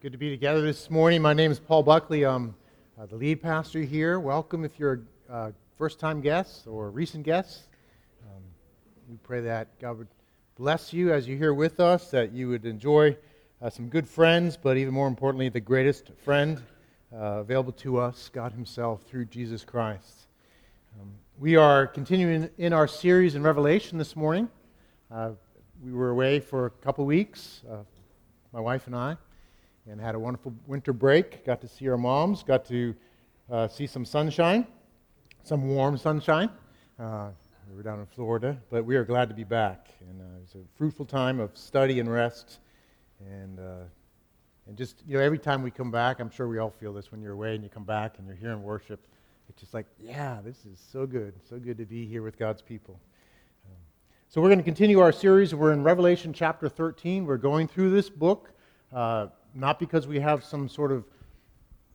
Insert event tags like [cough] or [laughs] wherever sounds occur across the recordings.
Good to be together this morning. My name is Paul Buckley. I'm uh, the lead pastor here. Welcome if you're a uh, first time guest or recent guest. Um, we pray that God would bless you as you're here with us, that you would enjoy uh, some good friends, but even more importantly, the greatest friend uh, available to us, God Himself, through Jesus Christ. Um, we are continuing in our series in Revelation this morning. Uh, we were away for a couple weeks, uh, my wife and I and had a wonderful winter break. Got to see our moms, got to uh, see some sunshine, some warm sunshine. Uh, we were down in Florida, but we are glad to be back. And uh, it was a fruitful time of study and rest. And, uh, and just, you know, every time we come back, I'm sure we all feel this when you're away and you come back and you're here in worship. It's just like, yeah, this is so good. So good to be here with God's people. So we're going to continue our series. We're in Revelation chapter 13. We're going through this book. Uh, not because we have some sort of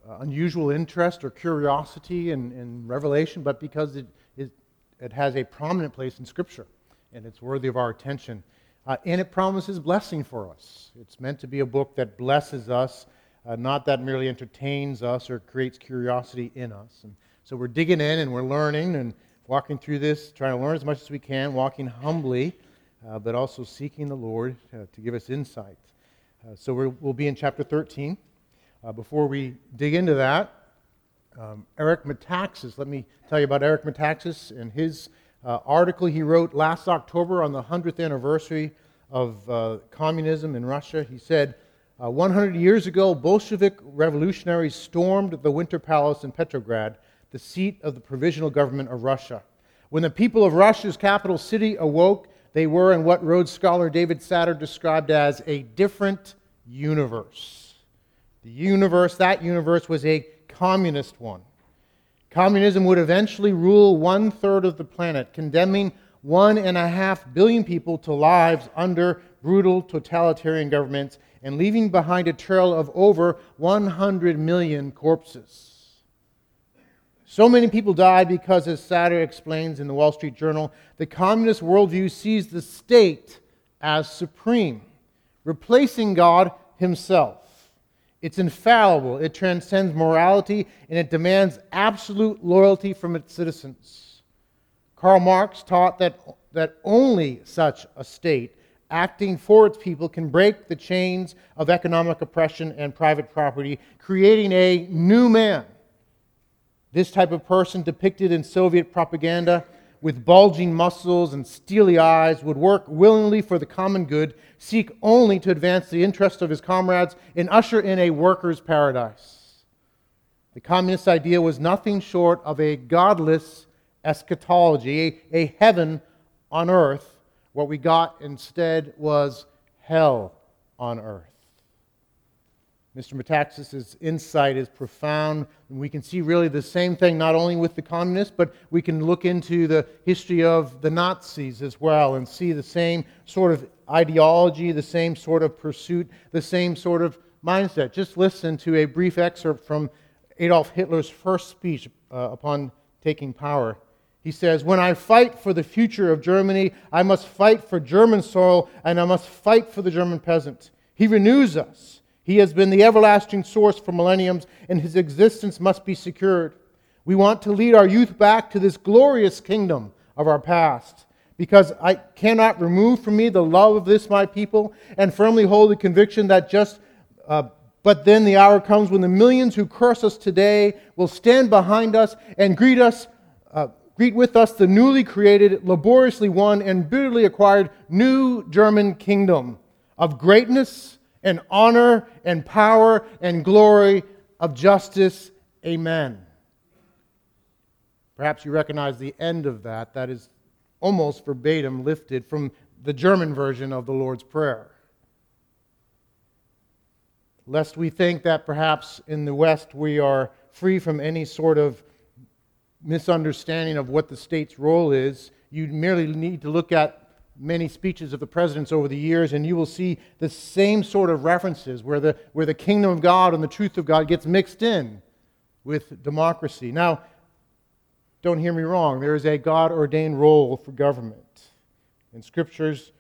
uh, unusual interest or curiosity in, in Revelation, but because it, it, it, has a prominent place in Scripture and it's worthy of our attention. Uh, and it promises blessing for us. It's meant to be a book that blesses us, uh, not that merely entertains us or creates curiosity in us. And so we're digging in and we're learning and walking through this, trying to learn as much as we can, walking humbly, uh, but also seeking the Lord uh, to give us insight. Uh, so we will be in chapter 13. Uh, before we dig into that, um, Eric Metaxas, let me tell you about Eric Metaxas and his uh, article he wrote last October on the 100th anniversary of uh, communism in Russia. He said, uh, 100 years ago, Bolshevik revolutionaries stormed the Winter Palace in Petrograd, the seat of the provisional government of Russia. When the people of Russia's capital city awoke, they were in what Rhodes scholar David Satter described as a different universe. The universe, that universe, was a communist one. Communism would eventually rule one third of the planet, condemning one and a half billion people to lives under brutal totalitarian governments and leaving behind a trail of over 100 million corpses. So many people died because, as Satter explains in the Wall Street Journal, the communist worldview sees the state as supreme, replacing God himself. It's infallible, it transcends morality, and it demands absolute loyalty from its citizens. Karl Marx taught that, that only such a state, acting for its people, can break the chains of economic oppression and private property, creating a new man this type of person, depicted in Soviet propaganda with bulging muscles and steely eyes, would work willingly for the common good, seek only to advance the interests of his comrades, and usher in a worker's paradise. The communist idea was nothing short of a godless eschatology, a, a heaven on earth. What we got instead was hell on earth. Mr. Metaxas' insight is profound, and we can see really the same thing not only with the communists, but we can look into the history of the Nazis as well and see the same sort of ideology, the same sort of pursuit, the same sort of mindset. Just listen to a brief excerpt from Adolf Hitler's first speech uh, upon taking power. He says, When I fight for the future of Germany, I must fight for German soil and I must fight for the German peasant. He renews us. He has been the everlasting source for millenniums, and his existence must be secured. We want to lead our youth back to this glorious kingdom of our past because I cannot remove from me the love of this my people and firmly hold the conviction that just uh, but then the hour comes when the millions who curse us today will stand behind us and greet us uh, greet with us the newly created laboriously won and bitterly acquired new german kingdom of greatness and honor and power and glory of justice. Amen. Perhaps you recognize the end of that. That is almost verbatim lifted from the German version of the Lord's Prayer. Lest we think that perhaps in the West we are free from any sort of misunderstanding of what the state's role is, you merely need to look at many speeches of the presidents over the years, and you will see the same sort of references where the, where the kingdom of God and the truth of God gets mixed in with democracy. Now, don't hear me wrong, there is a God ordained role for government. And scriptures,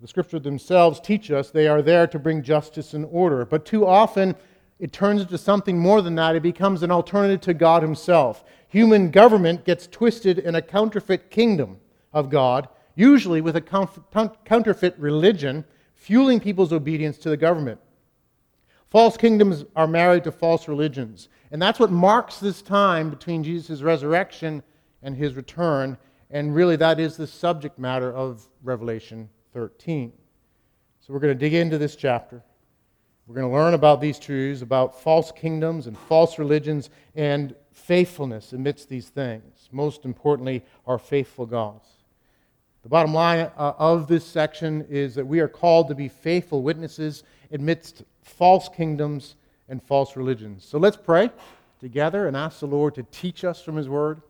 the scriptures themselves teach us they are there to bring justice and order. But too often, it turns into something more than that. It becomes an alternative to God Himself. Human government gets twisted in a counterfeit kingdom of God, usually with a counterfeit religion, fueling people's obedience to the government. False kingdoms are married to false religions. And that's what marks this time between Jesus' resurrection and his return. And really, that is the subject matter of Revelation 13. So we're going to dig into this chapter. We're going to learn about these truths, about false kingdoms and false religions, and faithfulness amidst these things. Most importantly, our faithful gods. The bottom line uh, of this section is that we are called to be faithful witnesses amidst false kingdoms and false religions. So let's pray together and ask the Lord to teach us from His Word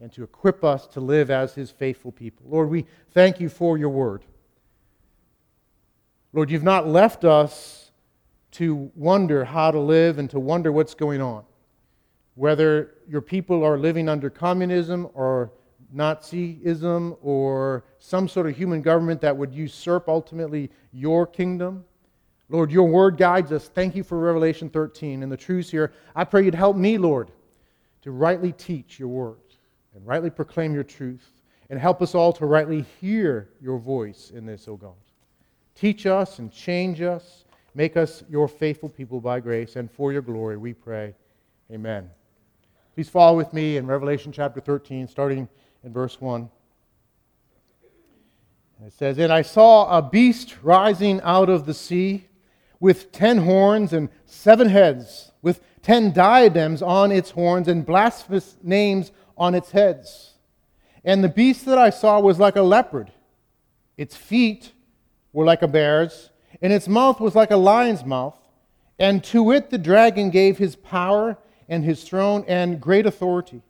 and to equip us to live as His faithful people. Lord, we thank you for your Word. Lord, you've not left us to wonder how to live and to wonder what's going on. Whether your people are living under communism or Nazism or some sort of human government that would usurp ultimately your kingdom. Lord, your word guides us. Thank you for Revelation 13 and the truths here. I pray you'd help me, Lord, to rightly teach your word and rightly proclaim your truth and help us all to rightly hear your voice in this, O oh God. Teach us and change us Make us your faithful people by grace and for your glory, we pray. Amen. Please follow with me in Revelation chapter 13, starting in verse 1. It says, And I saw a beast rising out of the sea with ten horns and seven heads, with ten diadems on its horns and blasphemous names on its heads. And the beast that I saw was like a leopard. Its feet were like a bear's and its mouth was like a lion's mouth. And to it the dragon gave his power and his throne and great authority.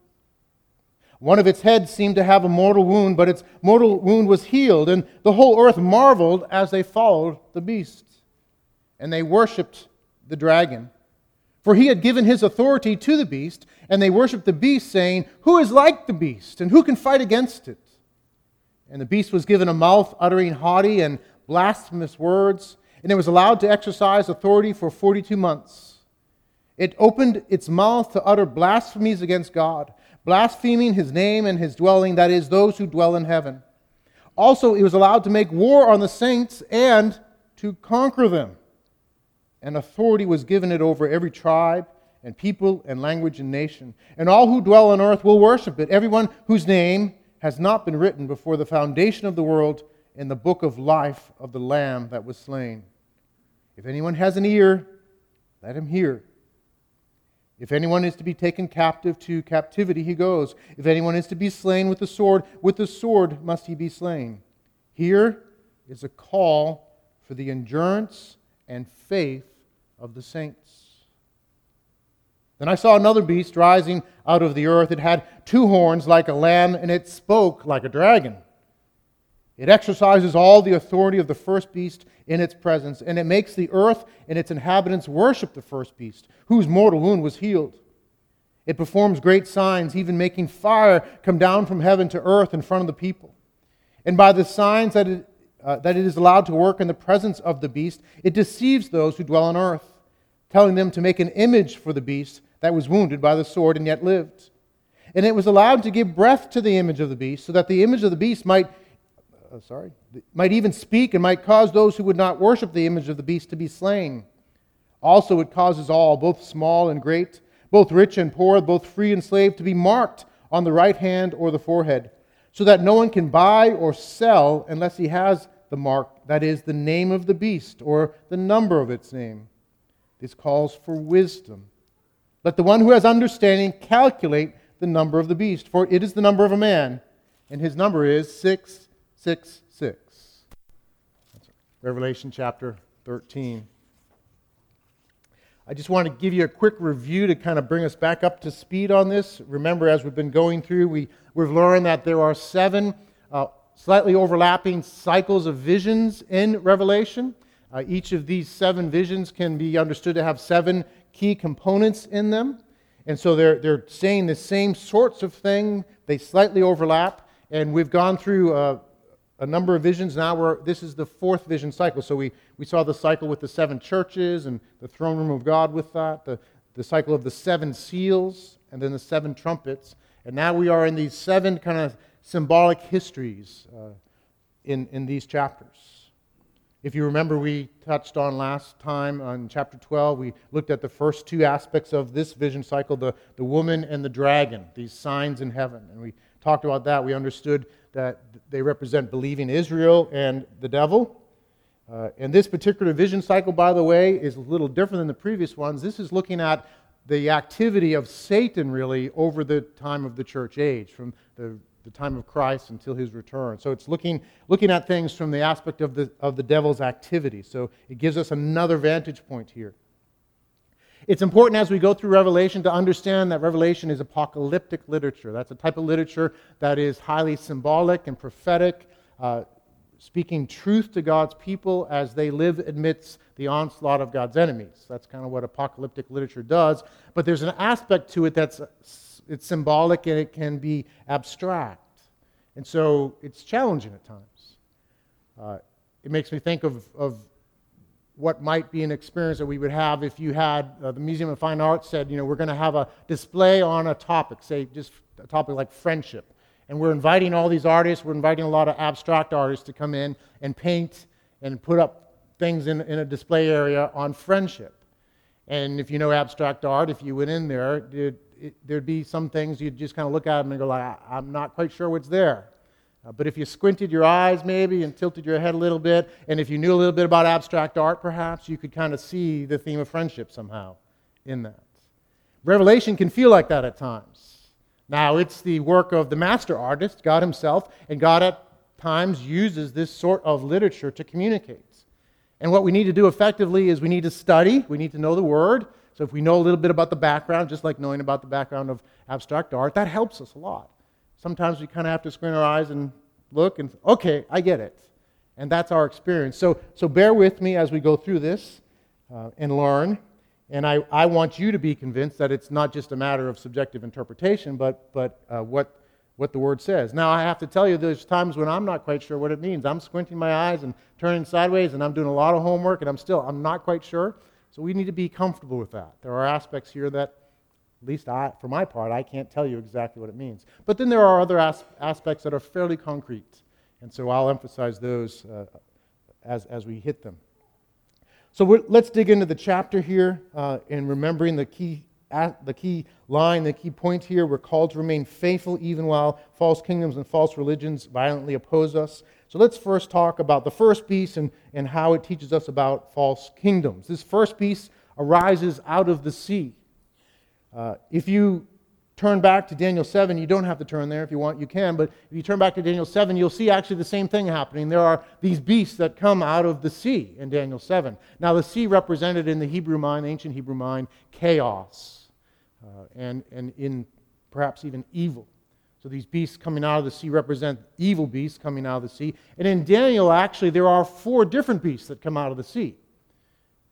One of its heads seemed to have a mortal wound, but its mortal wound was healed, and the whole earth marveled as they followed the beast. And they worshipped the dragon. For he had given his authority to the beast, and they worshipped the beast, saying, Who is like the beast, and who can fight against it? And the beast was given a mouth uttering haughty and blasphemous words, and it was allowed to exercise authority for 42 months. It opened its mouth to utter blasphemies against God, blaspheming his name and his dwelling, that is, those who dwell in heaven. Also, it was allowed to make war on the saints and to conquer them. And authority was given it over every tribe and people and language and nation. And all who dwell on earth will worship it, everyone whose name has not been written before the foundation of the world in the book of life of the Lamb that was slain. If anyone has an ear, let him hear. If anyone is to be taken captive to captivity, he goes. If anyone is to be slain with the sword, with the sword must he be slain. Here is a call for the endurance and faith of the saints. Then I saw another beast rising out of the earth. It had two horns like a lamb, and it spoke like a dragon. It exercises all the authority of the first beast in its presence, and it makes the earth and its inhabitants worship the first beast, whose mortal wound was healed. It performs great signs, even making fire come down from heaven to earth in front of the people. And by the signs that it, uh, that it is allowed to work in the presence of the beast, it deceives those who dwell on earth, telling them to make an image for the beast that was wounded by the sword and yet lived. And it was allowed to give breath to the image of the beast, so that the image of the beast might uh, sorry, might even speak and might cause those who would not worship the image of the beast to be slain. Also, it causes all, both small and great, both rich and poor, both free and slave, to be marked on the right hand or the forehead, so that no one can buy or sell unless he has the mark, that is, the name of the beast or the number of its name. This calls for wisdom. Let the one who has understanding calculate the number of the beast, for it is the number of a man, and his number is six 6 6. Revelation chapter 13. I just want to give you a quick review to kind of bring us back up to speed on this. Remember, as we've been going through, we, we've learned that there are seven uh, slightly overlapping cycles of visions in Revelation. Uh, each of these seven visions can be understood to have seven key components in them. And so they're, they're saying the same sorts of thing, they slightly overlap. And we've gone through uh, a number of visions. Now we're, this is the fourth vision cycle. So we, we saw the cycle with the seven churches and the throne room of God with that, the, the cycle of the seven seals, and then the seven trumpets. And now we are in these seven kind of symbolic histories uh, in, in these chapters. If you remember, we touched on last time on chapter 12, we looked at the first two aspects of this vision cycle the, the woman and the dragon, these signs in heaven. And we talked about that. We understood that they represent believing Israel and the devil. Uh, and this particular vision cycle, by the way, is a little different than the previous ones. This is looking at the activity of Satan, really, over the time of the church age, from the, the time of Christ until his return. So it's looking, looking at things from the aspect of the, of the devil's activity. So it gives us another vantage point here. It's important as we go through Revelation to understand that Revelation is apocalyptic literature. That's a type of literature that is highly symbolic and prophetic, uh, speaking truth to God's people as they live amidst the onslaught of God's enemies. That's kind of what apocalyptic literature does. But there's an aspect to it that's it's symbolic and it can be abstract. And so it's challenging at times. Uh, it makes me think of, of what might be an experience that we would have if you had uh, the Museum of Fine Arts said, you know, we're going to have a display on a topic, say just a topic like friendship. And we're inviting all these artists, we're inviting a lot of abstract artists to come in and paint and put up things in, in a display area on friendship. And if you know abstract art, if you went in there, it, it, there'd be some things you'd just kind of look at them and go like, I'm not quite sure what's there. Uh, but if you squinted your eyes maybe and tilted your head a little bit, and if you knew a little bit about abstract art perhaps, you could kind of see the theme of friendship somehow in that. Revelation can feel like that at times. Now, it's the work of the master artist, God Himself, and God at times uses this sort of literature to communicate. And what we need to do effectively is we need to study, we need to know the Word. So if we know a little bit about the background, just like knowing about the background of abstract art, that helps us a lot sometimes we kind of have to squint our eyes and look and, okay, I get it. And that's our experience. So, so bear with me as we go through this uh, and learn. And I, I want you to be convinced that it's not just a matter of subjective interpretation, but, but uh, what, what the word says. Now, I have to tell you, there's times when I'm not quite sure what it means. I'm squinting my eyes and turning sideways, and I'm doing a lot of homework, and I'm still, I'm not quite sure. So we need to be comfortable with that. There are aspects here that at least I, for my part, I can't tell you exactly what it means. But then there are other as- aspects that are fairly concrete. And so I'll emphasize those uh, as, as we hit them. So let's dig into the chapter here uh, and remembering the key, the key line, the key point here. We're called to remain faithful even while false kingdoms and false religions violently oppose us. So let's first talk about the first beast and, and how it teaches us about false kingdoms. This first beast arises out of the sea. Uh, if you turn back to Daniel 7, you don't have to turn there if you want, you can, but if you turn back to Daniel 7, you'll see actually the same thing happening. There are these beasts that come out of the sea in Daniel 7. Now, the sea represented in the Hebrew mind, the ancient Hebrew mind, chaos, uh, and, and in perhaps even evil. So these beasts coming out of the sea represent evil beasts coming out of the sea. And in Daniel, actually, there are four different beasts that come out of the sea.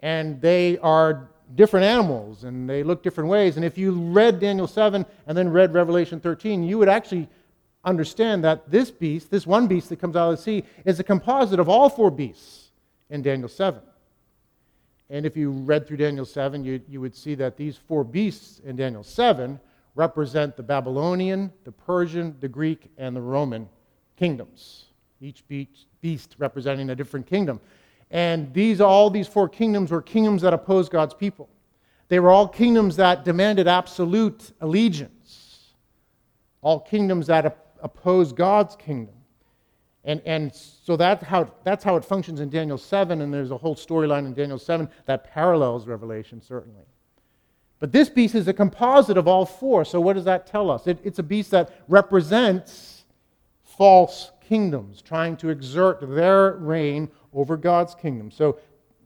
And they are different animals and they look different ways. And if you read Daniel 7 and then read Revelation 13, you would actually understand that this beast, this one beast that comes out of the sea, is a composite of all four beasts in Daniel 7. And if you read through Daniel 7, you, you would see that these four beasts in Daniel 7 represent the Babylonian, the Persian, the Greek, and the Roman kingdoms. Each beast representing a different kingdom. And these, all these four kingdoms were kingdoms that opposed God's people. They were all kingdoms that demanded absolute allegiance, all kingdoms that opposed God's kingdom. And, and so that's how, that's how it functions in Daniel 7, and there's a whole storyline in Daniel 7 that parallels Revelation, certainly. But this beast is a composite of all four. So, what does that tell us? It, it's a beast that represents false kingdoms, trying to exert their reign over God's kingdom. So,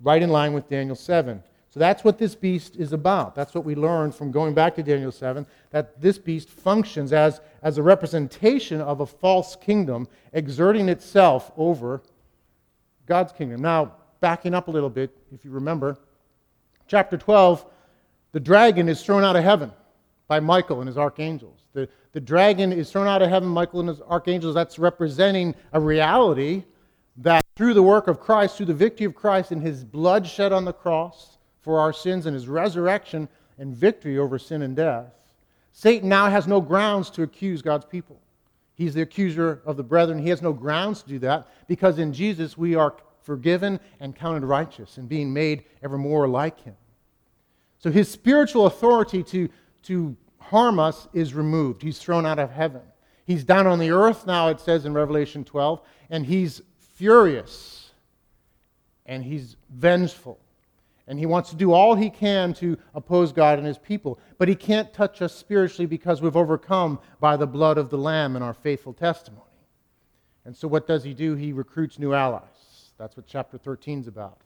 right in line with Daniel 7. So that's what this beast is about. That's what we learned from going back to Daniel 7 that this beast functions as, as a representation of a false kingdom exerting itself over God's kingdom. Now, backing up a little bit, if you remember, chapter 12, the dragon is thrown out of heaven by Michael and his archangels. The, the dragon is thrown out of heaven, Michael and his archangels. That's representing a reality that through the work of Christ, through the victory of Christ and his blood shed on the cross for our sins and his resurrection and victory over sin and death, Satan now has no grounds to accuse God's people. He's the accuser of the brethren. He has no grounds to do that because in Jesus we are forgiven and counted righteous and being made ever more like him. So his spiritual authority to, to harm us is removed. He's thrown out of heaven. He's down on the earth now, it says in Revelation 12, and he's furious and he's vengeful. And he wants to do all he can to oppose God and his people. But he can't touch us spiritually because we've overcome by the blood of the Lamb and our faithful testimony. And so, what does he do? He recruits new allies. That's what chapter 13 is about.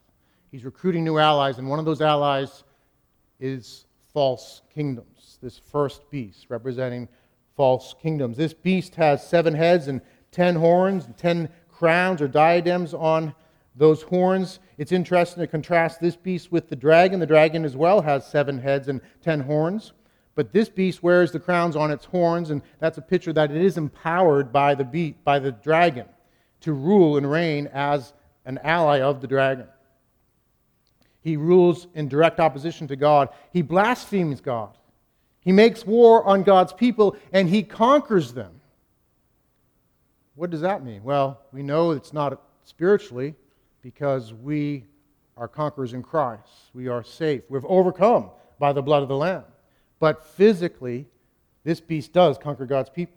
He's recruiting new allies, and one of those allies is false kingdoms, this first beast representing false kingdoms. This beast has seven heads and ten horns, and ten crowns or diadems on those horns. It's interesting to contrast this beast with the dragon. The dragon as well has seven heads and ten horns. But this beast wears the crowns on its horns, and that's a picture that it is empowered by the, beast, by the dragon to rule and reign as an ally of the dragon. He rules in direct opposition to God. He blasphemes God. He makes war on God's people, and he conquers them. What does that mean? Well, we know it's not spiritually because we are conquerors in Christ. We are safe. We've overcome by the blood of the Lamb. But physically, this beast does conquer God's people.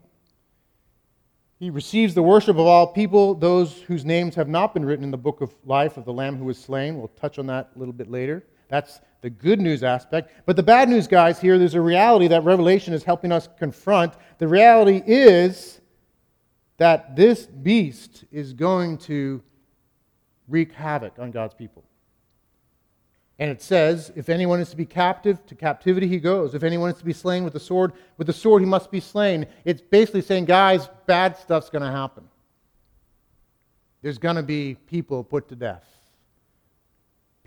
He receives the worship of all people, those whose names have not been written in the book of life of the Lamb who was slain. We'll touch on that a little bit later. That's the good news aspect. But the bad news, guys, here, there's a reality that Revelation is helping us confront. The reality is that this beast is going to wreak havoc on God's people. And it says, if anyone is to be captive, to captivity he goes. If anyone is to be slain with the sword, with the sword he must be slain. It's basically saying, guys, bad stuff's going to happen. There's going to be people put to death.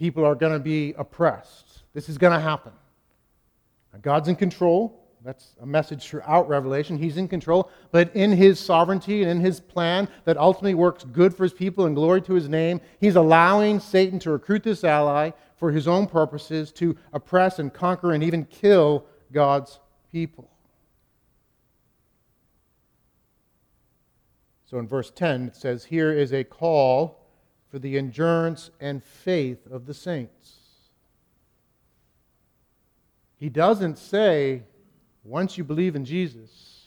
People are going to be oppressed. This is going to happen. Now, God's in control. That's a message throughout Revelation. He's in control, but in his sovereignty and in his plan that ultimately works good for his people and glory to his name, he's allowing Satan to recruit this ally for his own purposes to oppress and conquer and even kill God's people. So in verse 10, it says, Here is a call for the endurance and faith of the saints. He doesn't say, once you believe in Jesus,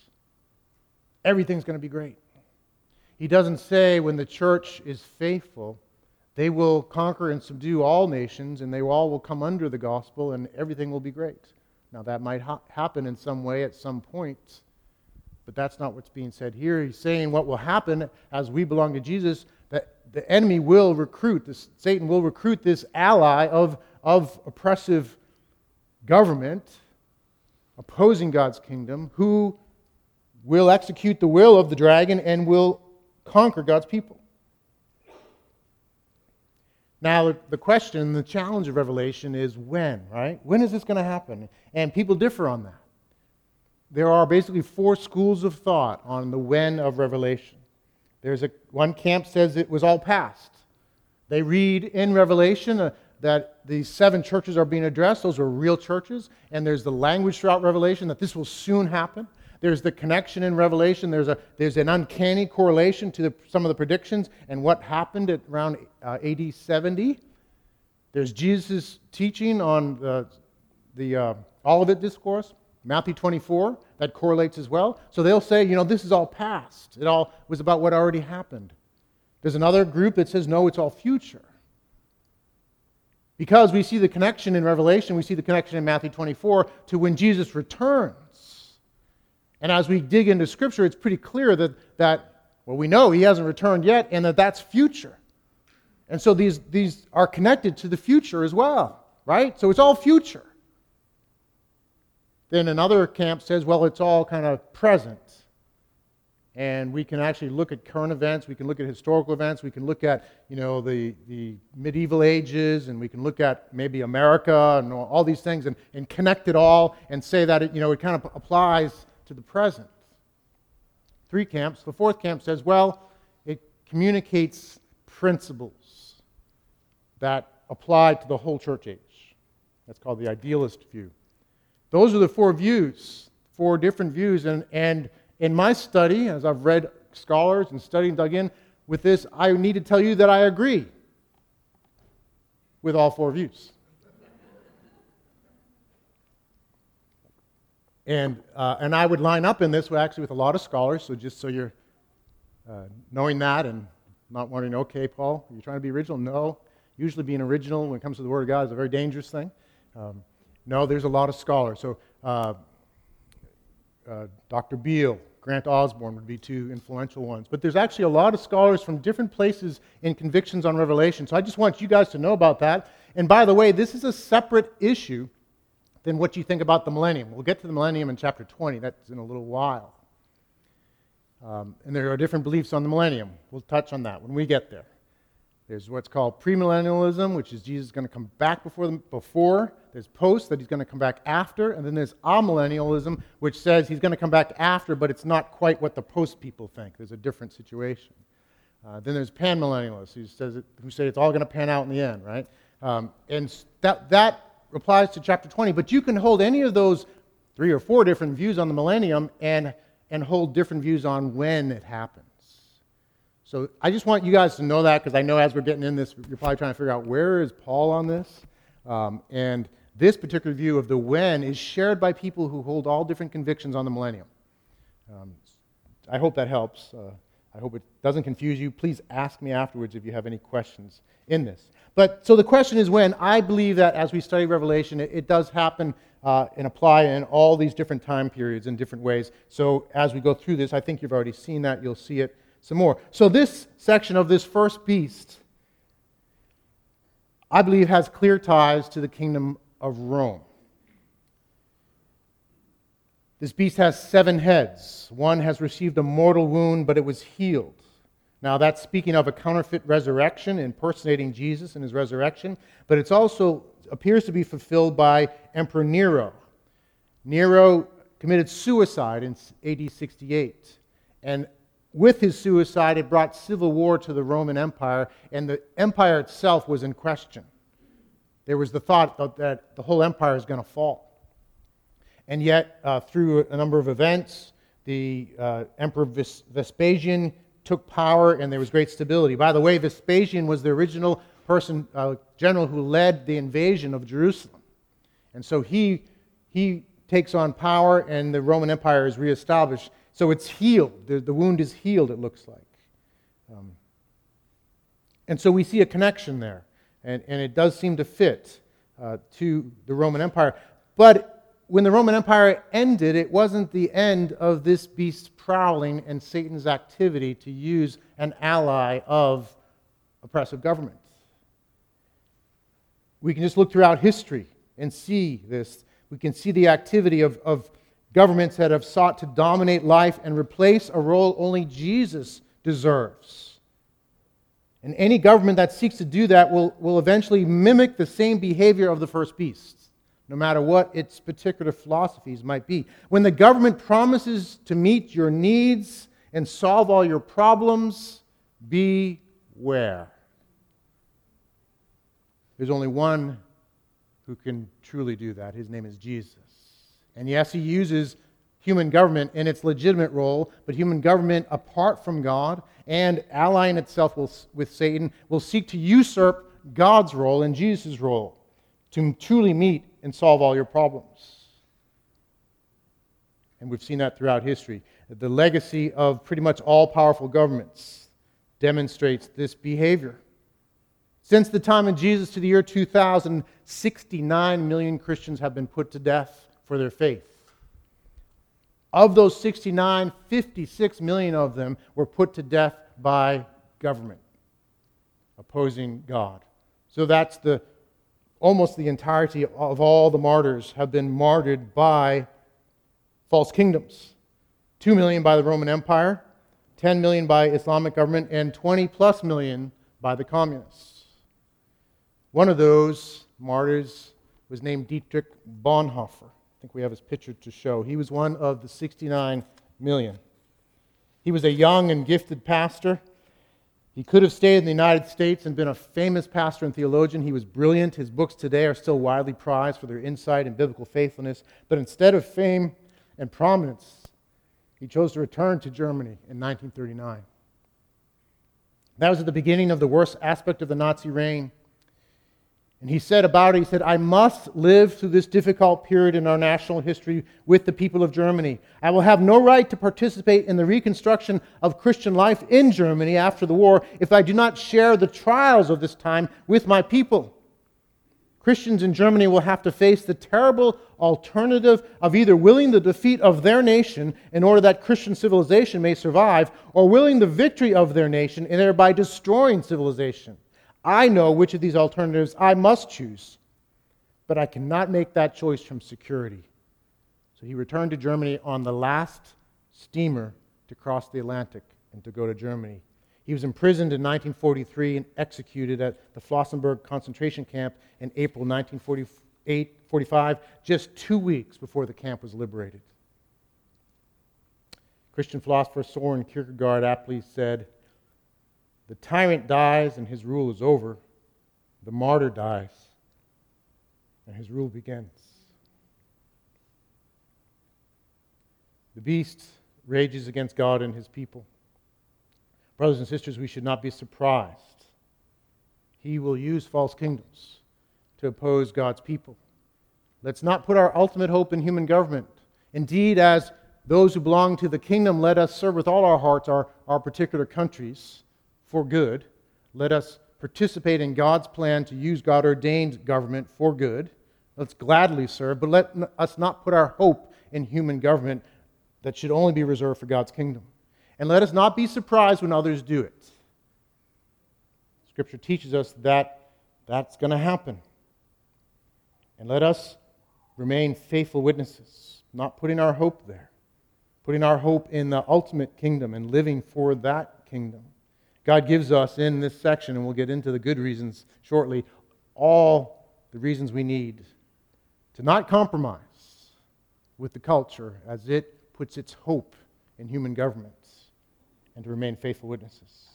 everything's going to be great. He doesn't say when the church is faithful, they will conquer and subdue all nations and they all will come under the gospel and everything will be great. Now, that might ha- happen in some way at some point, but that's not what's being said here. He's saying what will happen as we belong to Jesus, that the enemy will recruit, this, Satan will recruit this ally of, of oppressive government opposing God's kingdom, who will execute the will of the dragon and will conquer God's people. Now, the question, the challenge of Revelation is when, right? When is this going to happen? And people differ on that. There are basically four schools of thought on the when of Revelation. There's a, one camp says it was all past. They read in Revelation uh, that these seven churches are being addressed. Those are real churches. And there's the language throughout Revelation that this will soon happen. There's the connection in Revelation. There's, a, there's an uncanny correlation to the, some of the predictions and what happened at around uh, AD 70. There's Jesus' teaching on the, the uh, Olivet Discourse, Matthew 24, that correlates as well. So they'll say, you know, this is all past. It all was about what already happened. There's another group that says, no, it's all future. Because we see the connection in Revelation, we see the connection in Matthew 24 to when Jesus returns. And as we dig into Scripture, it's pretty clear that, that well, we know he hasn't returned yet and that that's future. And so these, these are connected to the future as well, right? So it's all future. Then another camp says, well, it's all kind of present. and we can actually look at current events, we can look at historical events, we can look at you know the, the medieval ages, and we can look at maybe America and all these things and, and connect it all and say that it, you know, it kind of applies to the present. Three camps. The fourth camp says, well, it communicates principles that apply to the whole church age. That's called the idealist view. Those are the four views, four different views, and, and in my study, as I've read scholars and studied and dug in with this, I need to tell you that I agree with all four views. And, uh, and I would line up in this actually with a lot of scholars, so just so you're uh, knowing that and not wondering, okay, Paul, are you trying to be original? No. Usually being original when it comes to the Word of God is a very dangerous thing. Um, no, there's a lot of scholars. So uh, uh Dr. Beale, Grant Osborne would be two influential ones. But there's actually a lot of scholars from different places in convictions on Revelation. So I just want you guys to know about that. And by the way, this is a separate issue than what you think about the millennium. We'll get to the millennium in chapter 20. That's in a little while. Um, and there are different beliefs on the millennium. We'll touch on that when we get there. There's what's called premillennialism, which is Jesus is going to come back before, the, before. There's post, that he's going to come back after. And then there's amillennialism, which says he's going to come back after, but it's not quite what the post people think. There's a different situation. Uh, then there's panmillennialists who, says it, who say it's all going to pan out in the end, right? Um, and that, that applies to chapter 20. But you can hold any of those three or four different views on the millennium and, and hold different views on when it happens. So I just want you guys to know that because I know as we're getting in this, you're probably trying to figure out where is Paul on this. Um, and this particular view of the when is shared by people who hold all different convictions on the millennium. Um, I hope that helps. Uh, I hope it doesn't confuse you. Please ask me afterwards if you have any questions in this. But so the question is when. I believe that as we study Revelation, it, it does happen uh, and apply in all these different time periods in different ways. So as we go through this, I think you've already seen that. You'll see it some more. So, this section of this first beast, I believe, has clear ties to the kingdom of Rome. This beast has seven heads. One has received a mortal wound, but it was healed. Now, that's speaking of a counterfeit resurrection, impersonating Jesus and his resurrection, but it also appears to be fulfilled by Emperor Nero. Nero committed suicide in AD 68. And with his suicide, it brought civil war to the Roman Empire, and the empire itself was in question. There was the thought that the whole empire is going to fall. And yet, uh, through a number of events, the uh, Emperor Vespasian took power, and there was great stability. By the way, Vespasian was the original person, uh, general, who led the invasion of Jerusalem. And so he, he takes on power, and the Roman Empire is reestablished. So it's healed. The, the wound is healed, it looks like. Um, and so we see a connection there. And, and it does seem to fit uh, to the Roman Empire. But when the Roman Empire ended, it wasn't the end of this beast's prowling and Satan's activity to use an ally of oppressive governments. We can just look throughout history and see this. We can see the activity of, of governments that have sought to dominate life and replace a role only Jesus deserves. And any government that seeks to do that will, will eventually mimic the same behavior of the first beast, no matter what its particular philosophies might be. When the government promises to meet your needs and solve all your problems, beware. There's only one who can truly do that. His name is Jesus. And yes, he uses human government in its legitimate role, but human government apart from God and allying itself with Satan will seek to usurp God's role and Jesus' role to truly meet and solve all your problems. And we've seen that throughout history. The legacy of pretty much all powerful governments demonstrates this behavior. Since the time of Jesus to the year 2000, 69 million Christians have been put to death for their faith. Of those 69, 56 million of them were put to death by government, opposing God. So that's the almost the entirety of all the martyrs have been martyred by false kingdoms. Two million by the Roman Empire, 10 million by Islamic government, and 20 plus million by the communists. One of those martyrs was named Dietrich Bonhoeffer. I think we have his picture to show. He was one of the 69 million. He was a young and gifted pastor. He could have stayed in the United States and been a famous pastor and theologian. He was brilliant. His books today are still widely prized for their insight and biblical faithfulness. But instead of fame and prominence, he chose to return to Germany in 1939. That was at the beginning of the worst aspect of the Nazi reign. And he said about it, he said, I must live through this difficult period in our national history with the people of Germany. I will have no right to participate in the reconstruction of Christian life in Germany after the war if I do not share the trials of this time with my people. Christians in Germany will have to face the terrible alternative of either willing the defeat of their nation in order that Christian civilization may survive, or willing the victory of their nation and thereby destroying civilization. I know which of these alternatives I must choose, but I cannot make that choice from security. So he returned to Germany on the last steamer to cross the Atlantic and to go to Germany. He was imprisoned in 1943 and executed at the Flossenburg concentration camp in April 1948 45, just two weeks before the camp was liberated. Christian philosopher Soren Kierkegaard aptly said, the tyrant dies and his rule is over. The martyr dies and his rule begins. The beast rages against God and his people. Brothers and sisters, we should not be surprised. He will use false kingdoms to oppose God's people. Let's not put our ultimate hope in human government. Indeed, as those who belong to the kingdom, let us serve with all our hearts our, our particular countries for good. Let us participate in God's plan to use God ordained government for good. Let's gladly serve, but let us not put our hope in human government that should only be reserved for God's kingdom. And let us not be surprised when others do it. Scripture teaches us that that's going to happen. And let us remain faithful witnesses, not putting our hope there, putting our hope in the ultimate kingdom and living for that kingdom. God gives us in this section, and we'll get into the good reasons shortly, all the reasons we need to not compromise with the culture as it puts its hope in human governments and to remain faithful witnesses.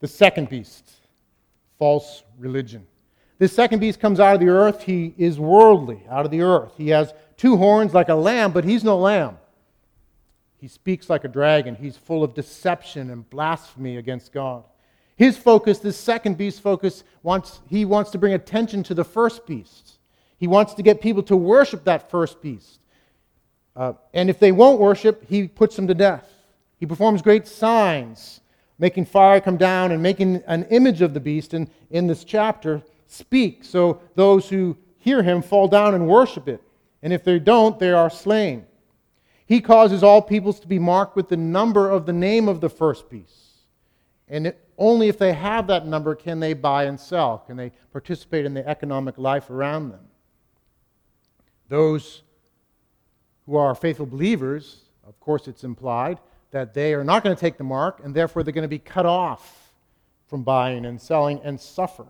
The second beast, false religion. This second beast comes out of the earth. He is worldly, out of the earth. He has two horns like a lamb, but he's no lamb. He speaks like a dragon. He's full of deception and blasphemy against God. His focus, this second beast focus, wants, he wants to bring attention to the first beast. He wants to get people to worship that first beast. Uh, and if they won't worship, he puts them to death. He performs great signs, making fire come down and making an image of the beast in, in this chapter speak. So those who hear him fall down and worship it. And if they don't, they are slain. He causes all peoples to be marked with the number of the name of the first beast. And it, only if they have that number can they buy and sell, can they participate in the economic life around them. Those who are faithful believers, of course, it's implied that they are not going to take the mark, and therefore they're going to be cut off from buying and selling and suffer.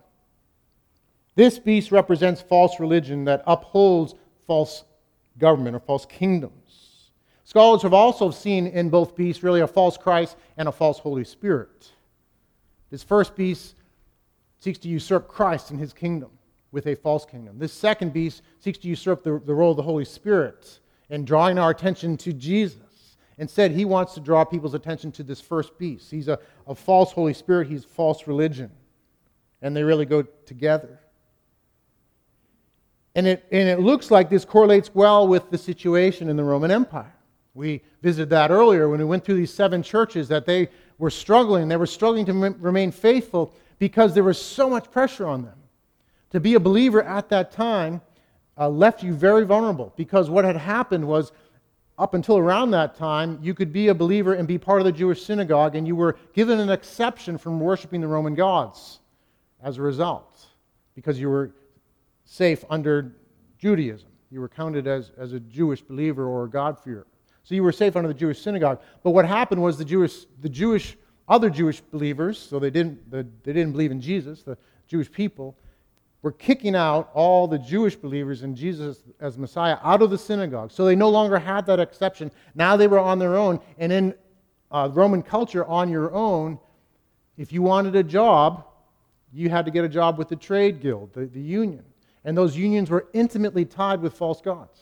This beast represents false religion that upholds false government or false kingdom. Scholars have also seen in both beasts really a false Christ and a false Holy Spirit. This first beast seeks to usurp Christ and his kingdom with a false kingdom. This second beast seeks to usurp the, the role of the Holy Spirit in drawing our attention to Jesus. Instead, he wants to draw people's attention to this first beast. He's a, a false Holy Spirit, he's false religion. And they really go together. And it, and it looks like this correlates well with the situation in the Roman Empire. We visited that earlier when we went through these seven churches that they were struggling. They were struggling to remain faithful because there was so much pressure on them. To be a believer at that time uh, left you very vulnerable because what had happened was up until around that time, you could be a believer and be part of the Jewish synagogue, and you were given an exception from worshiping the Roman gods as a result because you were safe under Judaism. You were counted as, as a Jewish believer or a God-fearer. So you were safe under the Jewish synagogue. But what happened was the Jewish, the Jewish other Jewish believers, so they didn't, the, they didn't believe in Jesus, the Jewish people, were kicking out all the Jewish believers in Jesus as Messiah out of the synagogue. So they no longer had that exception. Now they were on their own. And in uh, Roman culture, on your own, if you wanted a job, you had to get a job with the trade guild, the, the union. And those unions were intimately tied with false gods.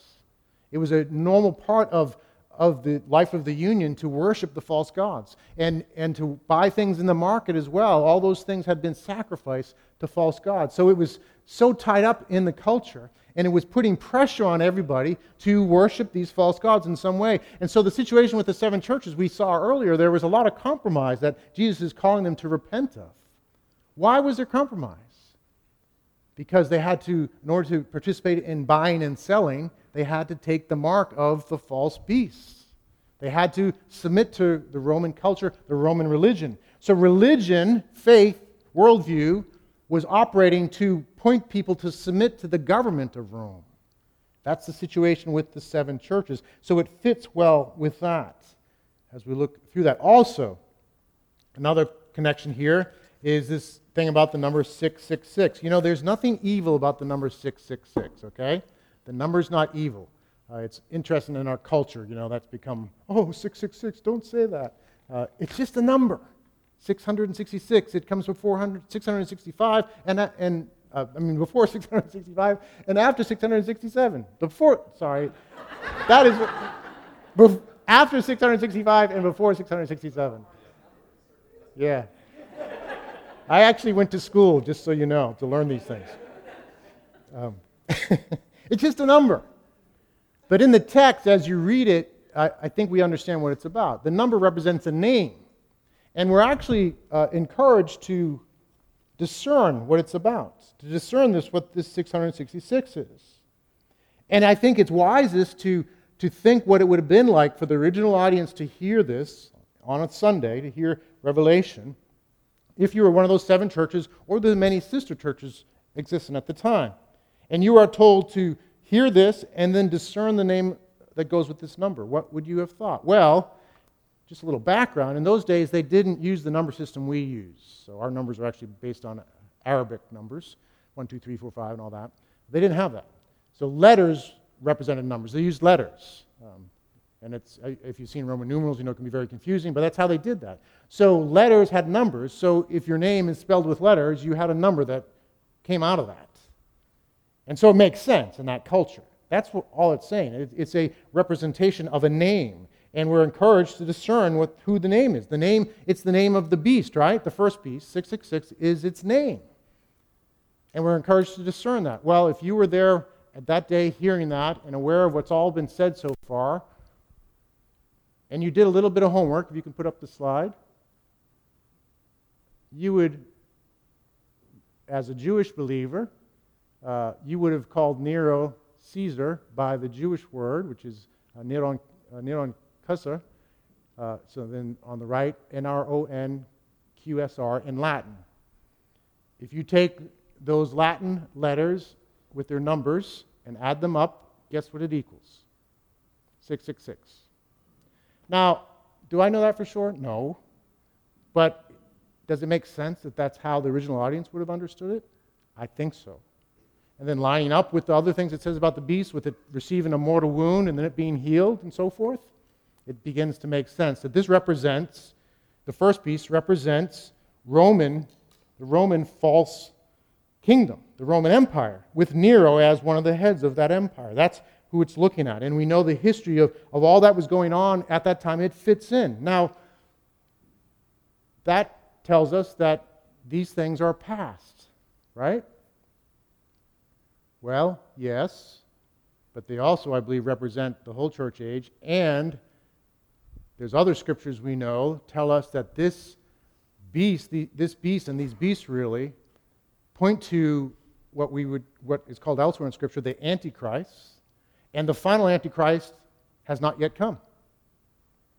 It was a normal part of, of the life of the union to worship the false gods and, and to buy things in the market as well. All those things had been sacrificed to false gods. So it was so tied up in the culture and it was putting pressure on everybody to worship these false gods in some way. And so the situation with the seven churches we saw earlier, there was a lot of compromise that Jesus is calling them to repent of. Why was there compromise? Because they had to, in order to participate in buying and selling, they had to take the mark of the false beasts. They had to submit to the Roman culture, the Roman religion. So, religion, faith, worldview was operating to point people to submit to the government of Rome. That's the situation with the seven churches. So, it fits well with that as we look through that. Also, another connection here is this thing about the number 666. You know, there's nothing evil about the number 666, okay? The number's not evil. Uh, it's interesting in our culture, you know, that's become, oh, 666, don't say that. Uh, it's just a number. 666, it comes before 665, and, uh, and I mean, before [laughs] 665 and after 667. Before, sorry, that is bef- after 665 and before 667. Yeah. I actually went to school, just so you know, to learn these things. Um, [laughs] It's just a number. But in the text, as you read it, I, I think we understand what it's about. The number represents a name. And we're actually uh, encouraged to discern what it's about, to discern this, what this 666 is. And I think it's wisest to, to think what it would have been like for the original audience to hear this on a Sunday, to hear Revelation, if you were one of those seven churches or the many sister churches existing at the time. And you are told to hear this and then discern the name that goes with this number. What would you have thought? Well, just a little background. In those days, they didn't use the number system we use. So our numbers are actually based on Arabic numbers 1, 2, 3, 4, 5, and all that. They didn't have that. So letters represented numbers. They used letters. Um, and it's, uh, if you've seen Roman numerals, you know it can be very confusing, but that's how they did that. So letters had numbers. So if your name is spelled with letters, you had a number that came out of that. And so it makes sense in that culture. That's what, all it's saying. it's a representation of a name. And we're encouraged to discern what, who the name is. The name, it's the name of the beast, right? The first beast, 666, is its name. And we're encouraged to discern that. Well, if you were there at that day hearing that and aware of what's all been said so far, and you did a little bit of homework, if you can put up the slide, you would, as a Jewish believer, uh, you would have called Nero Caesar by the Jewish word, which is uh, Neron, uh, Neron. Uh, so then on the right, N R O N Q S R in Latin. If you take those Latin letters with their numbers and add them up, guess what it equals? 666. Now, do I know that for sure? No. But does it make sense that that's how the original audience would have understood it? I think so and then lining up with the other things it says about the beast, with it receiving a mortal wound and then it being healed and so forth, it begins to make sense that this represents, the first beast represents Roman, the Roman false kingdom, the Roman Empire, with Nero as one of the heads of that empire. That's who it's looking at. And we know the history of, of all that was going on at that time. It fits in. Now, that tells us that these things are past, right? Well, yes, but they also, I believe, represent the whole church age. And there's other scriptures we know tell us that this beast, the, this beast, and these beasts really point to what we would, what is called elsewhere in Scripture, the Antichrist. And the final Antichrist has not yet come.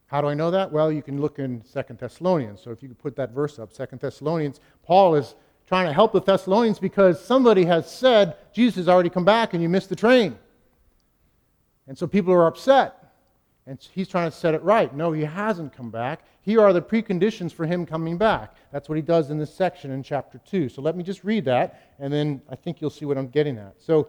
How do I know that? Well, you can look in Second Thessalonians. So if you could put that verse up, Second Thessalonians, Paul is trying to help the Thessalonians because somebody has said Jesus has already come back and you missed the train. And so people are upset. And he's trying to set it right. No, he hasn't come back. Here are the preconditions for him coming back. That's what he does in this section in chapter 2. So let me just read that, and then I think you'll see what I'm getting at. So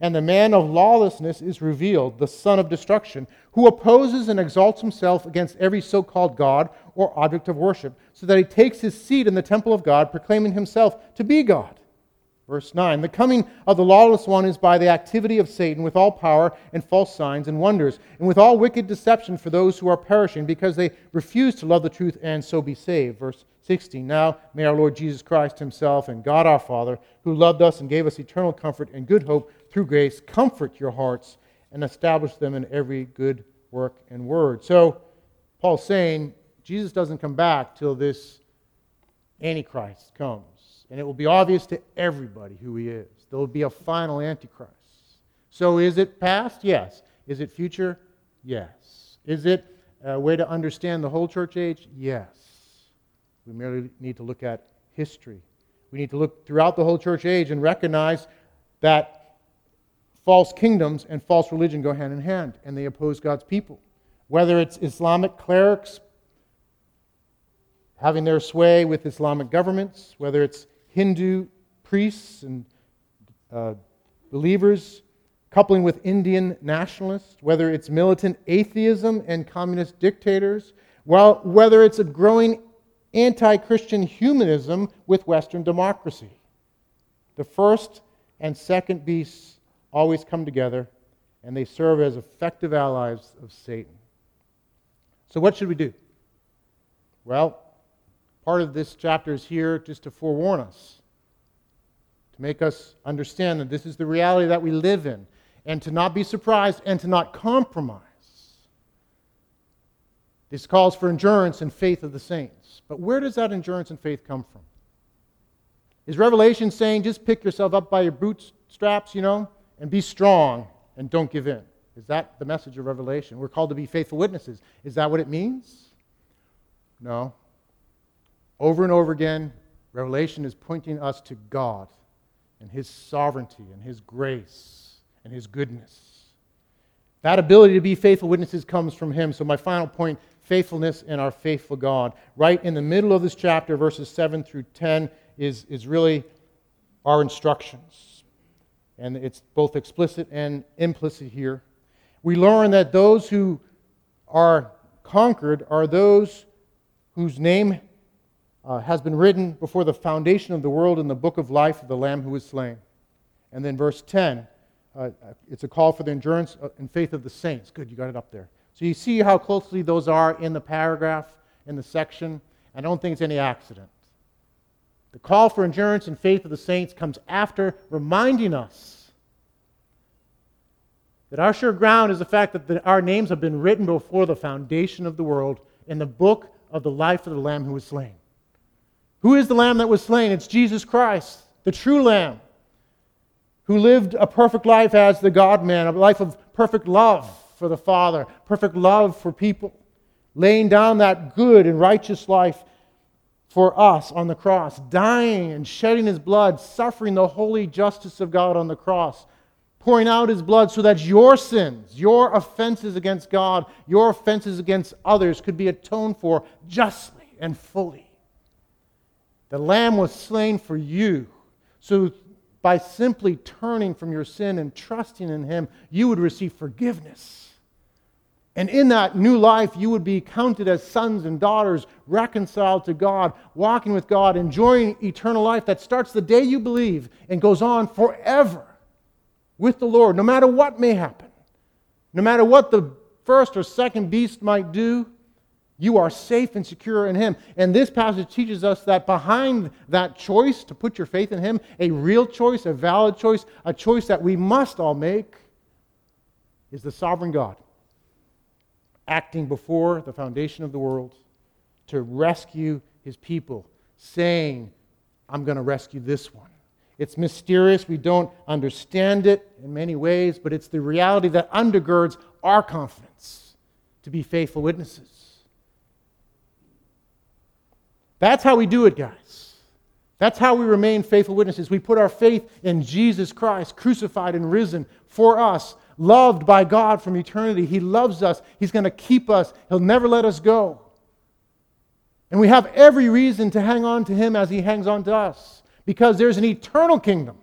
and the man of lawlessness is revealed, the son of destruction, who opposes and exalts himself against every so called God or object of worship, so that he takes his seat in the temple of God, proclaiming himself to be God. Verse 9 The coming of the lawless one is by the activity of Satan with all power and false signs and wonders, and with all wicked deception for those who are perishing, because they refuse to love the truth and so be saved. Verse 16 Now may our Lord Jesus Christ Himself and God our Father, who loved us and gave us eternal comfort and good hope through grace, comfort your hearts and establish them in every good work and word. So, Paul's saying Jesus doesn't come back till this Antichrist comes. And it will be obvious to everybody who he is. There will be a final Antichrist. So is it past? Yes. Is it future? Yes. Is it a way to understand the whole church age? Yes. We merely need to look at history. We need to look throughout the whole church age and recognize that false kingdoms and false religion go hand in hand and they oppose God's people. Whether it's Islamic clerics having their sway with Islamic governments, whether it's Hindu priests and uh, believers coupling with Indian nationalists, whether it's militant atheism and communist dictators, well, whether it's a growing anti Christian humanism with Western democracy. The first and second beasts always come together, and they serve as effective allies of Satan. So, what should we do? Well, part of this chapter is here just to forewarn us, to make us understand that this is the reality that we live in, and to not be surprised and to not compromise. This calls for endurance and faith of the saints. But where does that endurance and faith come from? Is Revelation saying just pick yourself up by your bootstraps, you know, and be strong and don't give in? Is that the message of Revelation? We're called to be faithful witnesses. Is that what it means? No. Over and over again, Revelation is pointing us to God and His sovereignty and His grace and His goodness. That ability to be faithful witnesses comes from Him. So, my final point faithfulness in our faithful God. Right in the middle of this chapter, verses 7 through 10, is, is really our instructions. And it's both explicit and implicit here. We learn that those who are conquered are those whose name uh, has been written before the foundation of the world in the book of life of the Lamb who was slain. And then verse 10, uh, it's a call for the endurance and faith of the saints. Good, you got it up there. So you see how closely those are in the paragraph, in the section. I don't think it's any accident. The call for endurance and faith of the saints comes after reminding us that our sure ground is the fact that the, our names have been written before the foundation of the world in the book of the life of the Lamb who was slain. Who is the lamb that was slain? It's Jesus Christ, the true lamb, who lived a perfect life as the God man, a life of perfect love for the Father, perfect love for people, laying down that good and righteous life for us on the cross, dying and shedding his blood, suffering the holy justice of God on the cross, pouring out his blood so that your sins, your offenses against God, your offenses against others could be atoned for justly and fully. The Lamb was slain for you. So, by simply turning from your sin and trusting in Him, you would receive forgiveness. And in that new life, you would be counted as sons and daughters, reconciled to God, walking with God, enjoying eternal life that starts the day you believe and goes on forever with the Lord, no matter what may happen, no matter what the first or second beast might do. You are safe and secure in Him. And this passage teaches us that behind that choice to put your faith in Him, a real choice, a valid choice, a choice that we must all make, is the sovereign God acting before the foundation of the world to rescue His people, saying, I'm going to rescue this one. It's mysterious. We don't understand it in many ways, but it's the reality that undergirds our confidence to be faithful witnesses. That's how we do it, guys. That's how we remain faithful witnesses. We put our faith in Jesus Christ, crucified and risen for us, loved by God from eternity. He loves us. He's going to keep us, He'll never let us go. And we have every reason to hang on to Him as He hangs on to us because there's an eternal kingdom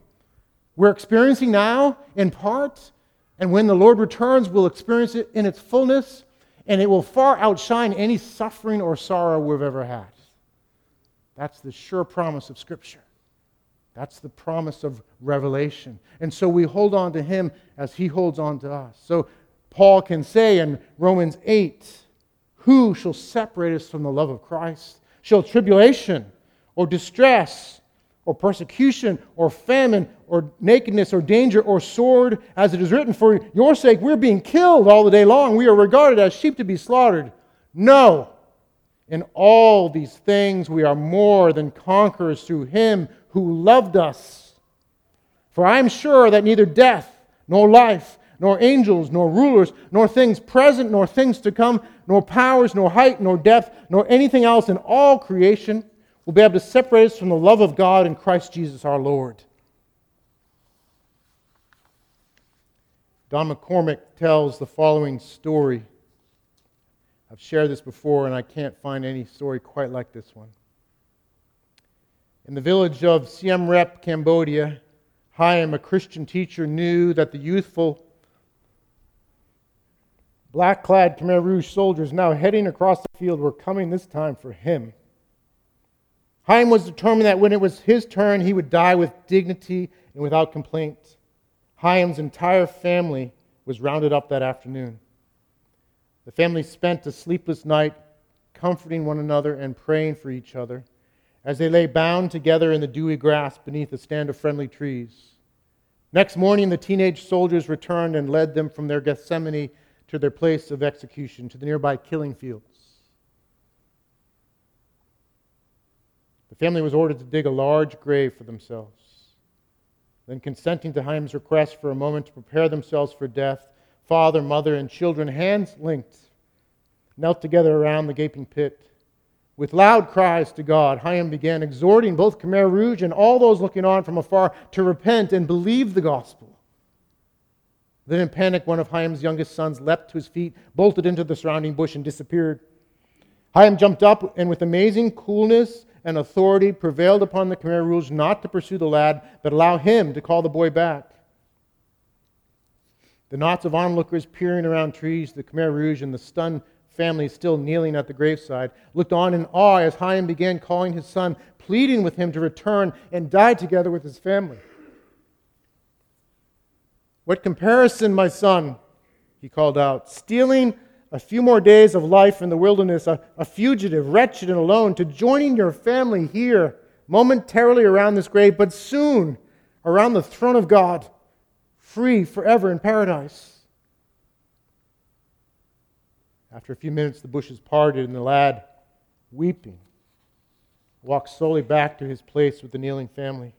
we're experiencing now in part. And when the Lord returns, we'll experience it in its fullness, and it will far outshine any suffering or sorrow we've ever had. That's the sure promise of Scripture. That's the promise of revelation. And so we hold on to him as he holds on to us. So Paul can say in Romans 8, Who shall separate us from the love of Christ? Shall tribulation or distress or persecution or famine or nakedness or danger or sword, as it is written, For your sake we're being killed all the day long. We are regarded as sheep to be slaughtered. No. In all these things, we are more than conquerors through him who loved us. For I am sure that neither death, nor life, nor angels, nor rulers, nor things present, nor things to come, nor powers, nor height, nor depth, nor anything else in all creation will be able to separate us from the love of God in Christ Jesus our Lord. Don McCormick tells the following story. I've shared this before, and I can't find any story quite like this one. In the village of Siem Reap, Cambodia, Haim, a Christian teacher, knew that the youthful black clad Khmer Rouge soldiers now heading across the field were coming this time for him. Haim was determined that when it was his turn, he would die with dignity and without complaint. Haim's entire family was rounded up that afternoon. The family spent a sleepless night comforting one another and praying for each other as they lay bound together in the dewy grass beneath a stand of friendly trees. Next morning, the teenage soldiers returned and led them from their Gethsemane to their place of execution, to the nearby killing fields. The family was ordered to dig a large grave for themselves. Then, consenting to Haim's request for a moment to prepare themselves for death, father, mother, and children, hands linked, knelt together around the gaping pit. With loud cries to God, Haim began exhorting both Khmer Rouge and all those looking on from afar to repent and believe the gospel. Then, in panic, one of Haim's youngest sons leapt to his feet, bolted into the surrounding bush, and disappeared. Haim jumped up and, with amazing coolness and authority, prevailed upon the Khmer Rouge not to pursue the lad, but allow him to call the boy back. The knots of onlookers peering around trees, the Khmer Rouge and the stunned family still kneeling at the graveside looked on in awe as Haim began calling his son, pleading with him to return and die together with his family. What comparison, my son, he called out, stealing a few more days of life in the wilderness, a, a fugitive, wretched, and alone, to joining your family here, momentarily around this grave, but soon around the throne of God free forever in paradise. After a few minutes, the bushes parted, and the lad, weeping, walked slowly back to his place with the kneeling family.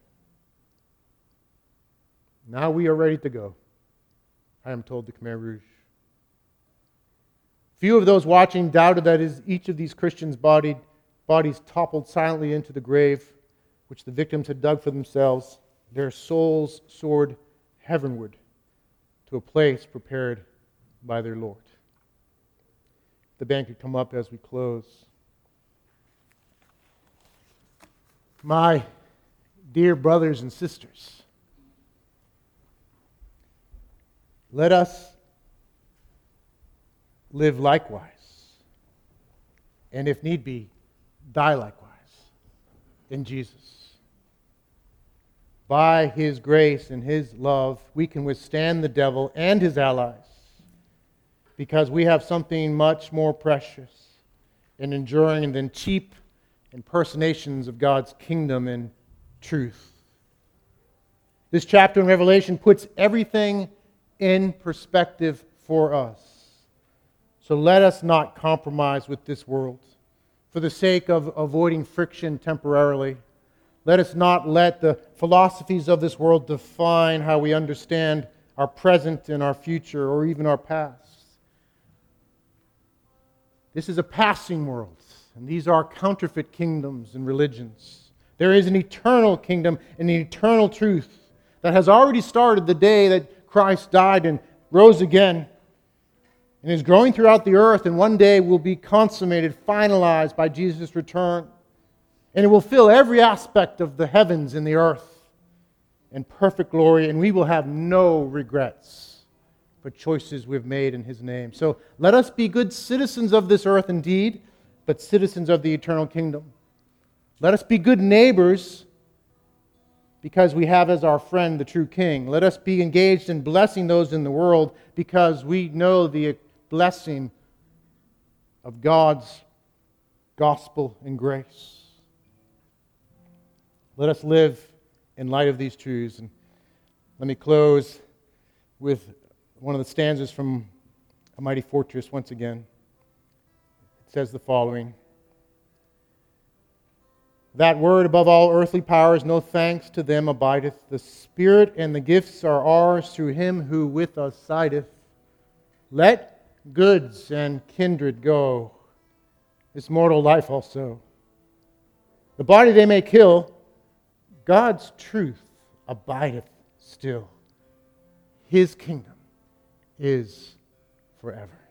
Now we are ready to go, Haim told the Khmer Rouge. Few of those watching doubted that as each of these Christians' bodied, bodies toppled silently into the grave which the victims had dug for themselves, their souls soared heavenward to a place prepared by their Lord. The band could come up as we close. My dear brothers and sisters, let us live likewise, and if need be, die likewise in Jesus. By his grace and his love, we can withstand the devil and his allies because we have something much more precious and enduring than cheap impersonations of God's kingdom and truth. This chapter in Revelation puts everything in perspective for us. So let us not compromise with this world for the sake of avoiding friction temporarily Let us not let the philosophies of this world define how we understand our present and our future or even our past. This is a passing world, and these are counterfeit kingdoms and religions. There is an eternal kingdom and an eternal truth that has already started the day that Christ died and rose again and is growing throughout the earth, and one day will be consummated, finalized by Jesus' return. And it will fill every aspect of the heavens and the earth in perfect glory, and we will have no regrets for choices we've made in His name. So let us be good citizens of this earth indeed, but citizens of the eternal kingdom. Let us be good neighbors because we have as our friend the true King. Let us be engaged in blessing those in the world because we know the blessing of God's gospel and grace. Let us live in light of these truths. And let me close with one of the stanzas from A Mighty Fortress once again. It says the following That word above all earthly powers, no thanks to them abideth. The Spirit and the gifts are ours through him who with us sideth. Let goods and kindred go, this mortal life also. The body they may kill, God's truth abideth still. His kingdom is forever.